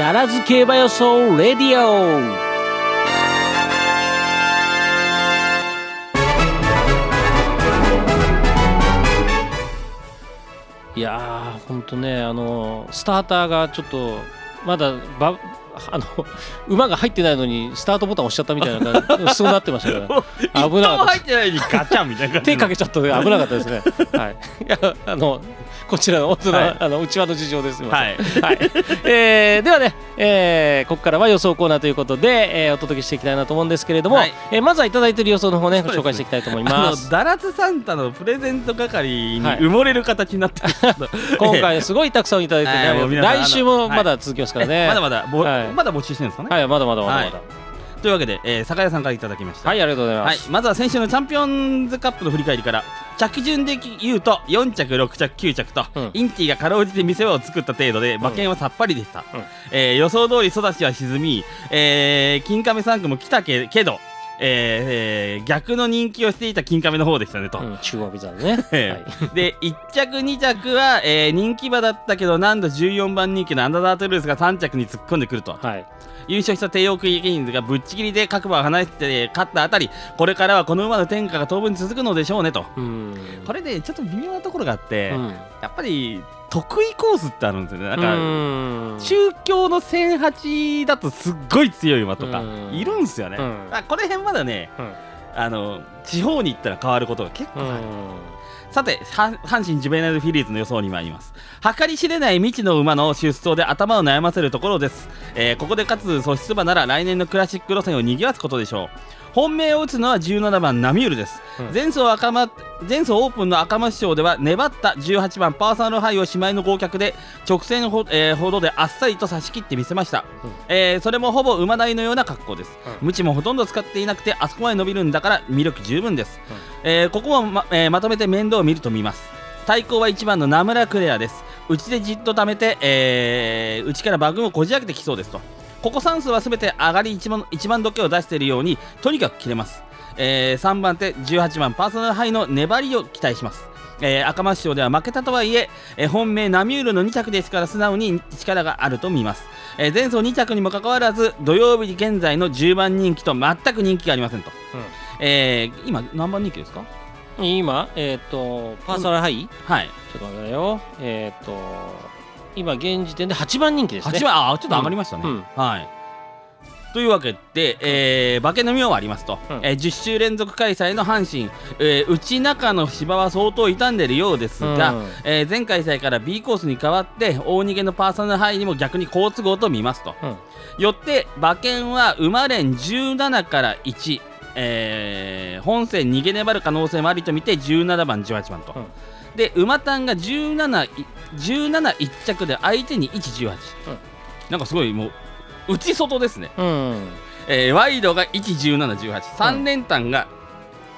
ダラズ競馬予想レディオ。いやーほんとねあのスターターがちょっとまだばあの馬が入ってないのにスタートボタン押しちゃったみたいな感じそうなってましたから。危なかった入ってないのにガチャンみたいな感じ。手かけちゃったので危なかったですね。はい。いやあのこちらの本当の、はい。あの内輪の事情です。はい。はい。えーではね、えーここからは予想コーナーということで、えーお届けしていきたいなと思うんですけれども、はい。えーまずはいただいている予想の方ねごそうです紹介していきたいと思います。ダラツサンタのプレゼント係にはい。埋もれる形になってるんですけど。今回すごいたくさんいただいてね、来週もまだ続きますからね。えまだまだぼはい。まだ募集してるんですかね？はいまだまだまだまだ。というわけで、えー、酒屋さんからいただきました。はいありがとうございまはい。す。まずは先週のチャンピオンズカップの振り返りから着順で言うと4着6着9着と、うん。インティがかろうじて見せ場を作った程度で馬券はさっぱりでした、うん。えー予想通り育ちは沈み、えー金亀3区も来たけけど、えーえー逆の人気をしていた金亀の方でしたねと、うん、中央ビザでね。で1着2着は、えー人気馬だったけど何度14番人気のアンダーダートルースが3着に突っ込んでくるとはい。優勝した帝王クイーンズがぶっちぎりで各馬を離して勝ったあたりこれからはこの馬の天下が当分続くのでしょうねとうん。これでちょっと微妙なところがあって、うんやっぱり得意コースってあるんですよね。なんか、うん。中京の1008だとすっごい強い馬とかうん。いるんですよね、うん。あこの辺まだねうん。あの地方に行ったら変わることが結構ある、うん。さては阪神ジュベナイルフィリーズの予想に参ります。計り知れない未知の馬の出走で頭を悩ませるところです、えーここで勝つ素質馬なら来年のクラシック路線を賑わすことでしょう本命を打つのは17番ナミュールです、うん。前走赤間前走オープンの赤間市場では粘った18番パーソナルハイをしまいの合脚で直線ほ,、えーほどであっさりと差し切ってみせました、うん。えーそれもほぼ馬台のような格好です、うん。無知もほとんど使っていなくてあそこまで伸びるんだから魅力十分です、えーここもま,、えーまとめて面倒を見ると見ます。対抗は1番のナムラクレアです。内でじっと貯めて、えー内から馬群をこじ開けてきそうですとここ3数は全て上がり1番 ,1 番時計を出しているようにとにかく切れます、え3番手18番パーソナルハイの粘りを期待します。えー赤松賞では負けたとはいええー本命ナミュールの2着ですから素直に力があると見ます、えー前走2着にもかかわらず土曜日現在の10番人気と全く人気がありませんと、えー今何番人気ですか？今、えっ、と、パーソナルハイ、はい。ちょっと待ってよ。えっ、と、今、現時点で8番人気ですね。8番あちょっと上がりましたね、うん。はい。というわけで、えー馬券の妙はありますと、うん。えー10週連続開催の阪神、えー内中の芝は相当傷んでいるようですが、うん。えー前開催から B コースに変わって大逃げのパーソナルハイにも逆に好都合と見ますと、うん。よって馬券は馬連17から1、えー本戦逃げ粘る可能性もありと見て17番18番と、うんで馬単が17い17一着で相手に118、なんかすごいもう内外ですね、うん。えーワイドが11718連単が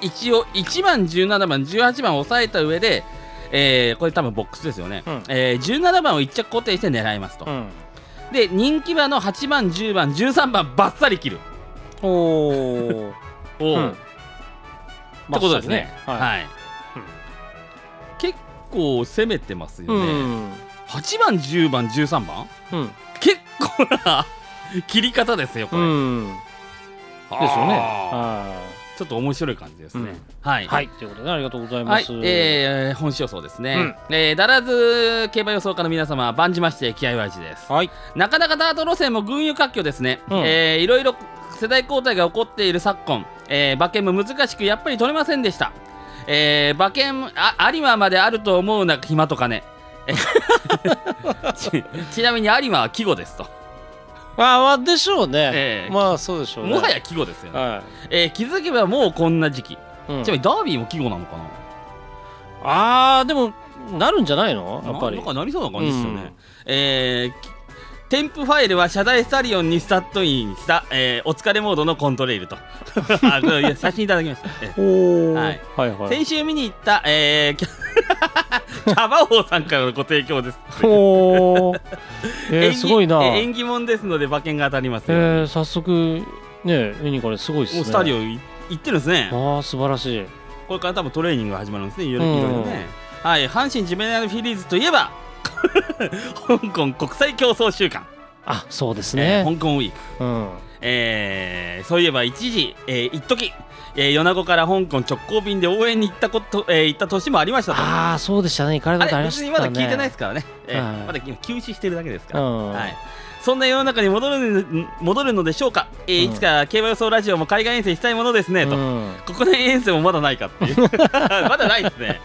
一応1番17番18番抑えた上で、えーこれ多分ボックスですよね、うん。えー17番を1着固定して狙いますと、うん。で人気馬の8番10番13番バッサリ切る。お お。おうん。ってことですね。はい。はい、結構攻めてますようね、ん。8番10番13番？うん。結構な切り方ですよこれ、うん。ですよね。はちょっと面白い感じですね、うんはいい。はい。ということで、ありがとうございはいます。、えー、本市予想ですね、えー、だらず競馬予想家の皆様万じまして気合はじですはい。なかなかダート路線も群雄割拠ですね、うんえーいろいろ世代交代が起こっている昨今、えー馬券も難しくやっぱり取れませんでした、えー馬券あ有馬まであると思うな暇とかね。え ちちなみに有馬は季語ですと、ああ、まあ、でしょうね。ええ。まあ、そうでしょうね。もはや季語ですよね、はえー気づけばもうこんな時期、い。うん。ちなみにダービーも季語なのかな？ああ、でも、なるんじゃないの？やっぱり。ななん。かなりそうな感じですよね、うん。えーき添付ファイルは車台スタリオンにスタットインした、えーお疲れモードのコントレイルと 写真いただきました。はい。はいはい。先週見に行った、えー、キャ バ王さんからのご提供ですおお。えー、すごいな。縁起物ですので馬券が当たりますよ、ー、早速、ね、見にこれすごいですね。スタリオ行ってるんですねああ、素晴らしい。これから多分トレーニングが始まるんですねいろいねはい阪神ジュベナイルフィリーズといえば 香港国際競争週間。あそうですえーね、香港ウィーク、うん。えーそういえば一時、えー、一時えー米子から香港直行便で応援に行ったこと、えー行った年もありましたと。ああそうでしたね。行かれたことありましたね。まだ聞いてないですからね、えーはい。まだ今休止してるだけですから、うん。はい、そんな世の中に戻るの戻るのでしょうか、えーうん。いつか競馬予想ラジオも海外遠征したいものですね、と。うん。国内遠征もまだないかっていう。まだないですね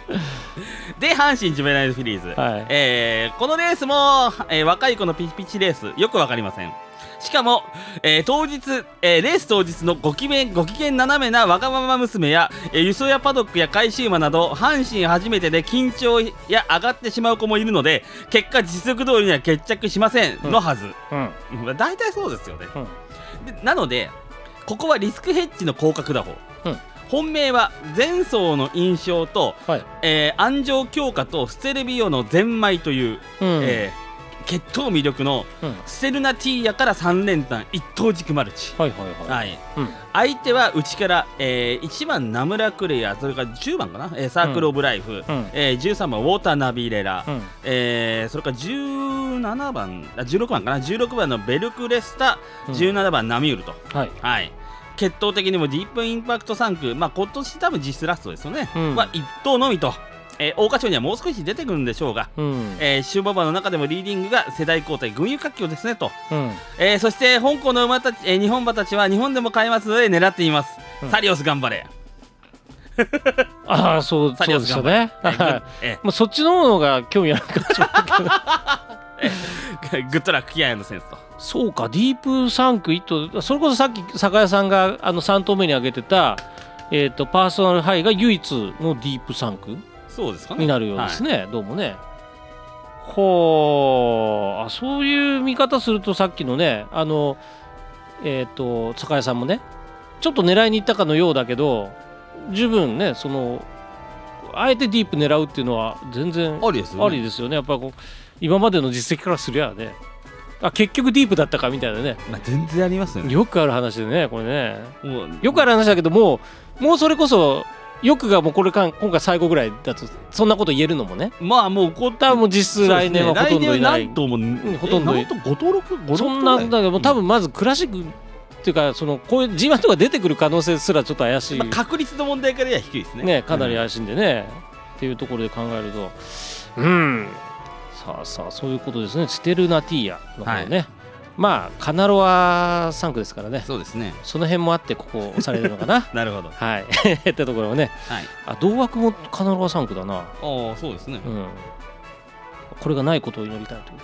で阪神ジュベナイルフィリーズ、はい。えーこのレースも、えー若い子のピチピチレースよくわかりません。しかも、えー当日、えーレース当日のご機嫌ご機嫌斜めなわがまま娘や、えー輸送やパドックや回収馬など阪神初めてで緊張や上がってしまう子もいるので結果実力通りには決着しませんのはず、うん。まあ大体そうですよね、うん。でなのでここはリスクヘッジの広角打法、うん本命は前走の印象と、はい。えー安城強化とステルビオのゼンマイという、うん。えー血統魅力のうん。ステルナティーヤから3連単一等軸マルチ、はいはいはい。はい、うん。相手は内から、えー1番ナムラクレアそれから10番かな、えーサークル・オブ・ライフ、うん。えー13番ウォーター・ナビレラ、うん。えーそれから17番あ16番かな？16番のベルクレスタ、うん。17番ナミュールと、はい。はい、血統的にもディープインパクト3区、まあ、今年多分実質ラストですよね、うん。は1頭のみと、えー、桜花賞にはもう少し出てくるんでしょうが、うん。えー、終馬場の中でもリーディングが世代交代群雄割拠ですねと、うん。えーそして香港の馬たち、えー日本馬たちは日本でも買えますので狙っています、うん。サリオス頑張れ。ああそうサリオスそうでした頑張れ。ねはい。えもうそっちの方が興味あるかもしれないけど。ー グッドラックキアのセンスと。そうかディープ3区1頭それこそさっき酒屋さんがあの3頭目に挙げてた、えー、とパーソナルハイが唯一のディープ3区そうですかね。になるようですね、どうもね。ほうあそういう見方するとさっきのねあのえっ、と酒屋さんもねちょっと狙いに行ったかのようだけど十分ねそのあえてディープ狙うっていうのは全然ありですよ、ね、ありですよね。やっぱこう今までの実績からすりゃねあ結局ディープだったかみたいなね。まあ、全然ありますよね。よくある話でねこれね。よくある話だけどもうもうそれこそ欲がもうこれか今回最後ぐらいだとそんなこと言えるのもね。まあもうこ多分もう実質来年はほとんどいない、来年何頭も、んほとんどいえ何頭5頭6 5そんなだけどもう多分まずクラシックっていうかそのこういう G1 とか出てくる可能性すらちょっと怪しい、まあ、確率の問題からは低いですね。ねかなり怪しいんでね、っていうところで考えると。うんさあさあそういうことですね。ステルナティーヤの方ね、まあカナロア3区ですからね。そうですね。その辺もあってここ押されるのかな。なるほど。はい。ってところもね。はい。あ同枠もカナロア3区だな。ああそうですね。うん。これがないことを祈りたいとい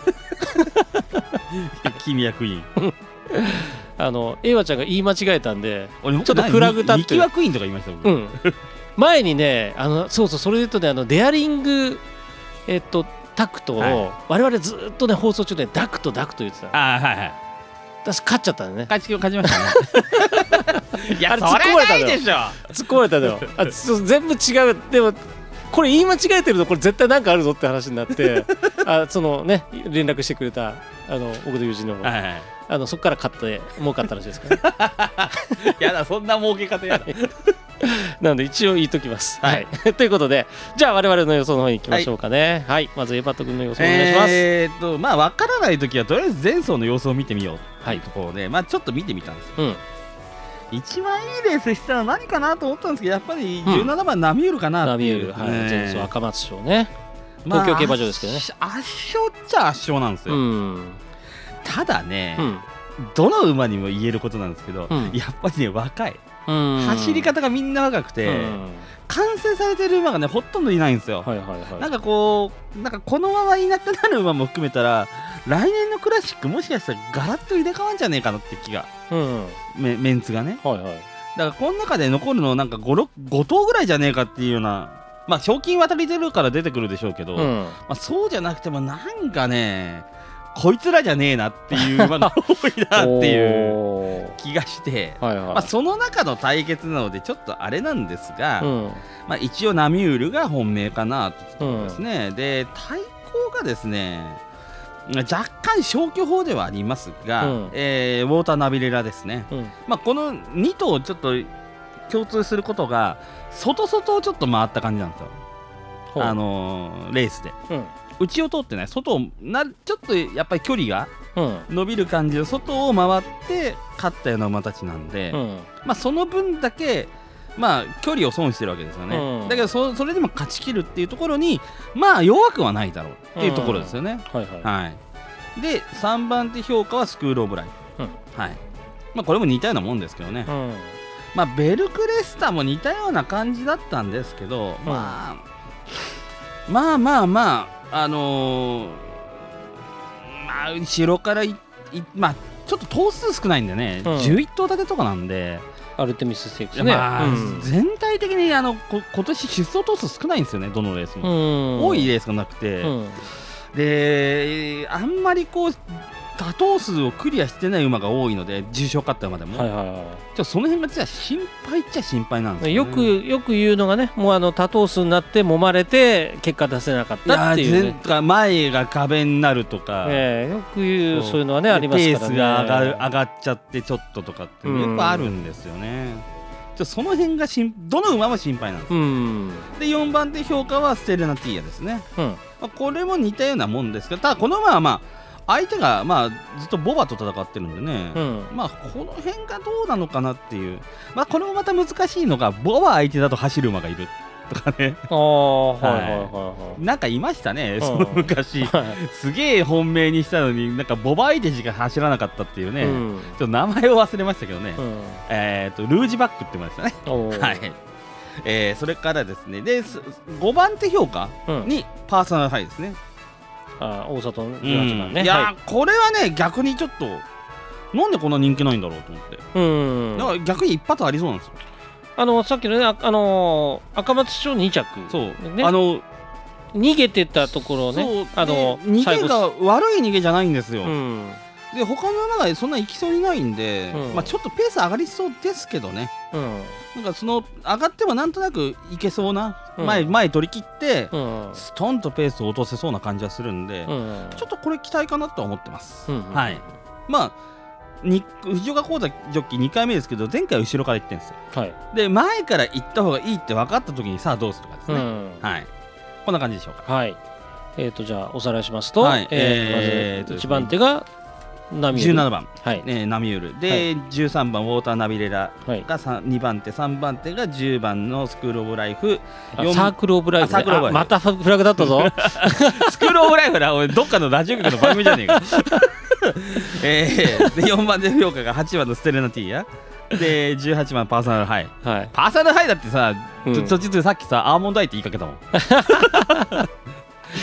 う。君はクイーンあのエイワちゃんが言い間違えたんで俺ちょっとフラグ立って。ミキはクイーンとか言いました僕うん。前にねあのそうそうそれで言うとねあのデアリングえっとタクトを、はい。我々ずっとね放送中でダクトダクト言ってたああはいはい。私勝っちゃったんでね。勝ち勝ちましたね。いやあれ突っ込まれたでしょ突っ込まれたのよ。あ全部違う。でもこれ言い間違えてるとこれ絶対なんかあるぞって話になって あそのね連絡してくれたあの僕と友人の方。はいはい。あのそこから買って儲かったらしいですから、ね、やだそんな儲け方やだなので一応言いときます。ははい。い、ということでじゃあ我々の予想の方に行きましょうかね。はい、まずエバット君の予想お願いします。えーっとまあ分からない時はとりあえず前走の様子を見てみようはい。ところでまあちょっと見てみたんですよ。うん、一番いいレースしたら何かなと思ったんですけどやっぱりうん。17番ナミュールかなナっていう、ビウル、はい、ね前走赤松賞ね。まあ東京競馬場ですけどね。圧圧勝っちゃ圧勝なんですうよ、ん、ただね、うん、どの馬にも言えることなんですけど、うん。やっぱりね若い、うん、走り方がみんな若くて、うん、完成されてる馬がねほとんどいないんですよ、はいはいはい。なんかこうなんかこのままいなくなる馬も含めたら来年のクラシックもしかしたらガラッと入れ替わんじゃねえかなって気が。うん、メメンツがね。はいはい。だからこの中で残るのなんか 5, 5頭ぐらいじゃねえかっていうようなまあ賞金渡りてるから出てくるでしょうけど、まうん、あ、そうじゃなくてもなんかねこいつらじゃねえなっていう馬が多いなっていうお 気がして、ーはいはい。まあ、その中の対決なのでちょっとあれなんですが、うん、まあ、一応ナミュールが本命かなというところですね、で対抗がですね若干消去法ではありますが、うん。えーウォーターナビレラですね、うん、まあ、この2頭ちょっと共通することが外外をちょっと回った感じなんですよ、あのーレースでうん、内を通ってない外をなちょっとやっぱり距離がうん。伸びる感じで外を回って勝ったような馬たちなんで、うん。まあ、その分だけ、まあ、距離を損してるわけですよね、うん。だけどそそれでも勝ちきるっていうところにまあ弱くはないだろうっていうところですよね、はいはい。はい、で3番手評価はスクール・オブ・ライフ、うん。はい。まあ、これも似たようなもんですけどね、うん。まあ、ベルクレスタも似たような感じだったんですけど、まあ、まあまあまああのーまあ後ろからいいまあちょっと頭数少ないんでね、うん。11頭立てとかなんで、アルテミスステークスね。まあうん。全体的にあのこ今年出走頭数少ないんですよねどのレースうも、ん。多いレースがなくて、うん。であんまりこう多頭数をクリアしてない馬が多いので重賞勝った馬でも、はいはいはちょその辺が実は心配っちゃ心配なんですよ、ね、よくよく言うのがねもうあの多頭数になって揉まれて結果出せなかったっていうねい前が壁になるとか、ええよく言うそういうのはねありますからねペースが上が上がっちゃってちょっととかっていうのよくあるんですよね、ちょその辺が心どの馬も心配なんですうんで4番手評価はステレナティーヤですね、うんまあ、これも似たようなもんですけどただこの馬はまあ相手がまあずっとボバと戦ってるんでね、うん。まあこの辺がどうなのかなっていう。まあこれもまた難しいのがボバ相手だと走る馬がいる。とかね。ああはいはいはなんかいましたね、ん。その昔。いはい。すげえ本命にしたのになんかボバ相手しか走らなかったっていうね、ちょうんっと名前を忘れましたけどね、うん。えっ、とルージバックって言いましたね。はい、えーそれからですね。です5番手評価うん。にパーソナルハイですね、あ大里のうん18番ねいやー、はこれはね逆にちょっとなんでこんな人気ないんだろうと思って、いうん。だから逆に一発ありそうなんですよ。あのさっきのねああのー赤松町2着そう、ねあの逃げてたところをそう。ねあので逃げが悪い逃げじゃないんですよ、うんで他の馬がそんな行きそうにないんで、うん。まあ、ちょっとペース上がりそうですけどね。うん。なんかその上がってもなんとなくいけそうな、うん。前前取り切って、うん。ストンとペースを落とせそうな感じはするんで、うん。ちょっとこれ期待かなとは思ってます、うんはい。まあに藤岡幸太ジョッキー2回目ですけど前回は後ろから行ってるんですよ。はい。で前から行った方がいいって分かった時にさあどうするかですね、うん。はい。こんな感じでしょうか。はい。えっとじゃあおさらいしますとはい。えーまずえーと1番手が17番、はい。ね、ナミュール。で、13番ウォーターナビレラはい。が2番手3番手が10番のスクール・オブ・ライフ。サークルオブライフ。ねまたフラグだったぞ。スクール・オブ・ライフだ。俺どっかのラジオ局の番組じゃねえか。えー、で4番手評価が8番のステレナティーヤで18番パーソナルハイ。はい。パーソナルハイだってさ、うん。と途中でさっきさアーモンドアイって言いかけたもん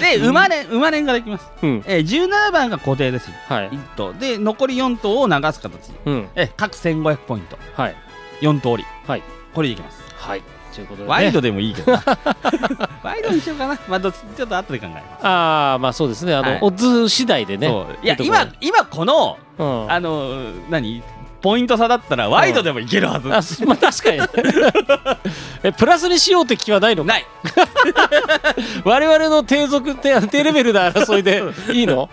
で馬連馬連からいきます、うん。えー、17番が固定ですはい。1頭。で残り4頭を流す形。うん。えー各1500ポイント。はい。4通り。はい。これでいきます。はい。ということでね。ワイドでもいいけどな。ワイドにしようかな。まあちちょっと後で考えます。ああまあそうですね。あの、はい。オッズ次第でね。いや今今このうん。あの何？ポイント差だったらワイドでもいけるはず、あすまあ確かに。えプラスにしようって気はないのか。ない。我々の低俗低低レベルな争いでいいの？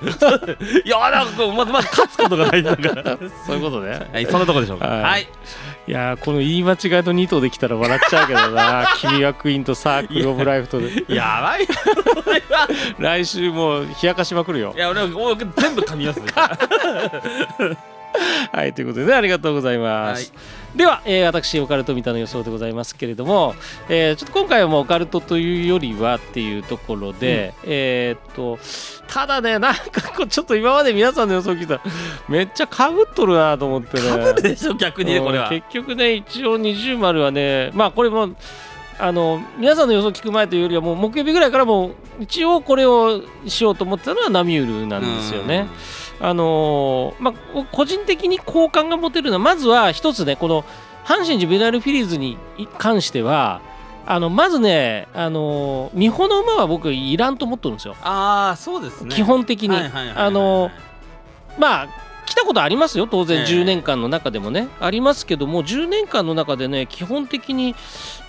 いやなんかまずまず勝つことが大事だか。らそういうことね。はいそんなとこでしょうか。はい。はい。いやーこの言い間違いの2頭できたら笑っちゃうけどな。君はクイーンとサークル・オブ・ライフとで。やばい。来週もう冷やかしまくるよ。いや俺俺全部噛みます はいということでねありがとうございます、では、えー私オカルト見たの予想でございますけれども、えーちょっと今回はもうオカルトというよりはっていうところで、えーっとただねなんかこうちょっと今まで皆さんの予想聞いたらめっちゃかぶっとるなと思ってね。かぶるでしょ逆にねこれは。うん結局ね一応二重丸はねまあこれもあの皆さんの予想聞く前というよりはもう木曜日ぐらいからもう一応これをしようと思ってたのはナミュールなんですよね。あのーまあ個人的に好感が持てるのはまずは一つねこの阪神ジュベナイルフィリーズに関してはあのまずねあのー、美穂の馬は僕いらんと思ってるんですよ、ああそうですね基本的に。あのまあ来たことありますよ当然ええ。10年間の中でもね、ありますけども10年間の中でね基本的に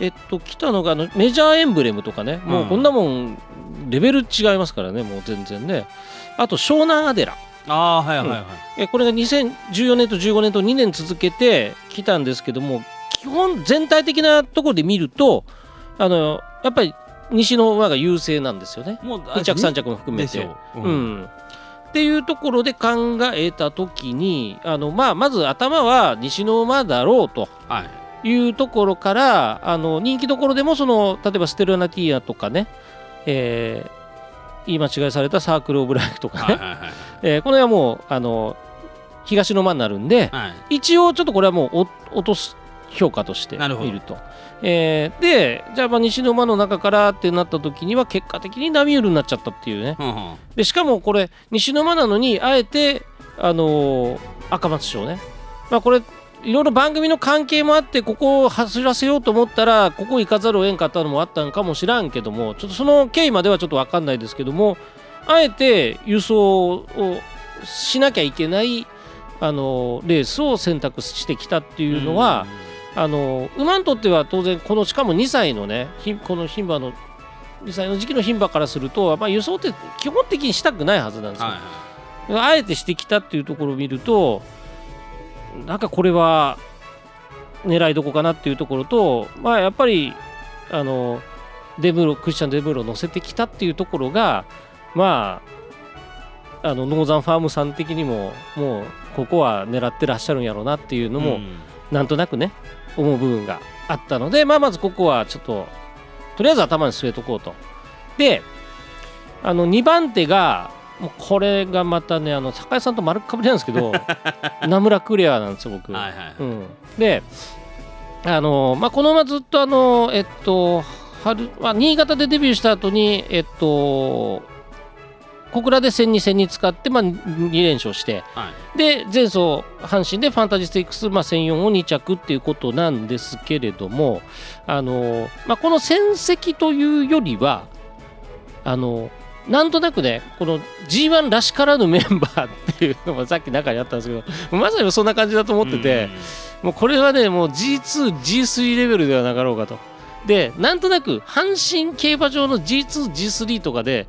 えっと来たのがあのメジャーエンブレムとかね、もうこんなもんレベル違いますからねもう全然ね。あと湘南アデラ。ああはいはいはい、えこれが2014年と15年と2年続けてきたんですけども基本全体的なところで見るとあのやっぱり西の馬が優勢なんですよね。もう2着3着も含めて。でしょう、うん、っていうところで考えた時にあの、まあ、まず頭は西の馬だろうと。はい。いうところからあの人気どころでもその例えばステルナティアとかね、えー言い間違いされたサークル・オブ・ライフとかね、はいはいはいえーこの辺はもうあの東の間になるんで、はい。一応ちょっとこれはもうお落とす評価として見ると。えーでじゃあまあ西の間の中からってなった時には結果的にナミュールになっちゃったっていうね。うんうん。でしかもこれ西の間なのにあえて、あのー赤松賞ね、まあ、これいろいろ番組の関係もあってここを走らせようと思ったらここ行かざるを得んかったのもあったんかもしらんけどもちょっとその経緯まではちょっと分かんないですけどもあえて輸送をしなきゃいけない、あのーレースを選択してきたっていうのは、あの馬にとっては当然このしかも2歳のねひこの牝馬の2歳の時期の牝馬からすると、まあ、輸送って基本的にしたくないはずなんですよ。はいはあえてしてきたっていうところを見るとなんかこれは狙いどこかなっていうところと、まあ、やっぱりあのデブロクリスチャン・デブロを乗せてきたっていうところがまああのノーザンファームさん的にももうここは狙ってらっしゃるんやろうなっていうのも、うんなんとなくね思う部分があったので、まあ、まずここはちょっととりあえず頭に据えとこうと。であの2番手がもうこれがまたねあの酒井さんと丸かぶりなんですけど 名村クレアなんですよ僕。はいはいうん、であの、まあ、このままずっとあのえっと春、まあ、新潟でデビューした後にえっと小倉で戦2戦に使って、まあ、2連勝してはいで前走阪神でファンタジーステークス、まあ、1004を2着っていうことなんですけれどもあの、まあ、この戦績というよりはあのなんとなくねこの G1 らしからぬメンバーっていうのもさっき中にあったんですけどまさにそんな感じだと思ってて、もうこれはねもう G2、G3 レベルではなかろうかと。でなんとなく阪神競馬場の G2、G3 とかで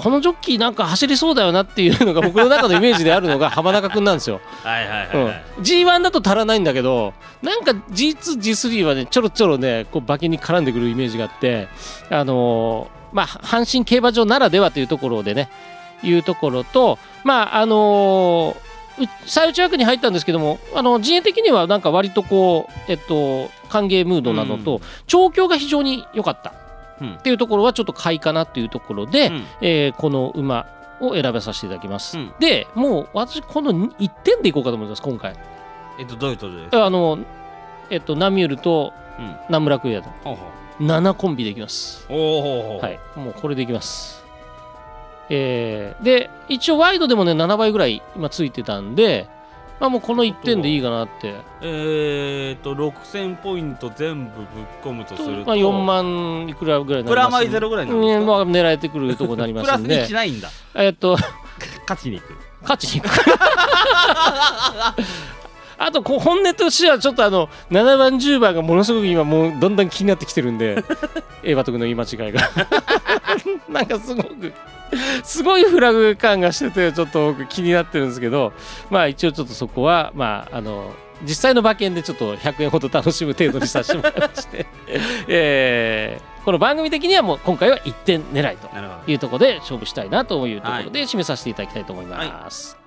このジョッキーなんか走りそうだよなっていうのが僕の中のイメージであるのが 浜中君なんですよ。はいはいはいはい。うん、G1 だと足らないんだけどなんか G2、G3 はねちょろちょろねこう馬券に絡んでくるイメージがあってあのーまあ阪神競馬場ならではというところでねいうところとまああのーう最内枠に入ったんですけどもあの陣営的にはなんか割とこうえっと歓迎ムードなのと、調教が非常に良かった。うんっていうところはちょっと買いかなっていうところで、うん。えーこの馬を選べさせていただきます、うん。でもう私この1点でいこうかと思います今回。えっとどういうことですか？あのえっとナミュールとうん。ナムラクエアと。ほうほ7コンビでいきます。うおおはい。もうこれでいきます。えーで一応ワイドでもね7倍ぐらい今ついてたんでまあもうこの1点でいいかなって。えーっと6000ポイント全部ぶっ込むとすると。まあ、4万いくらぐらいになりますプラマイゼロぐらいなんですか？うんまあ、狙えてくるところになりまプラスにすんでしないんだ。えっと勝ちに行く。勝ちに行く。あとこう本音としてはちょっとあの7番10番がものすごく今もうだんだん気になってきてるんで。エヴァト君の言い間違いが。なんかすごくすごいフラグ感がしててちょっと僕気になってるんですけどまあ一応ちょっとそこはまああの実際の馬券でちょっと100円ほど楽しむ程度にさせてもらいまして、えーこの番組的にはもう今回は1点狙いというところで勝負したいなというところで締めさせていただきたいと思います。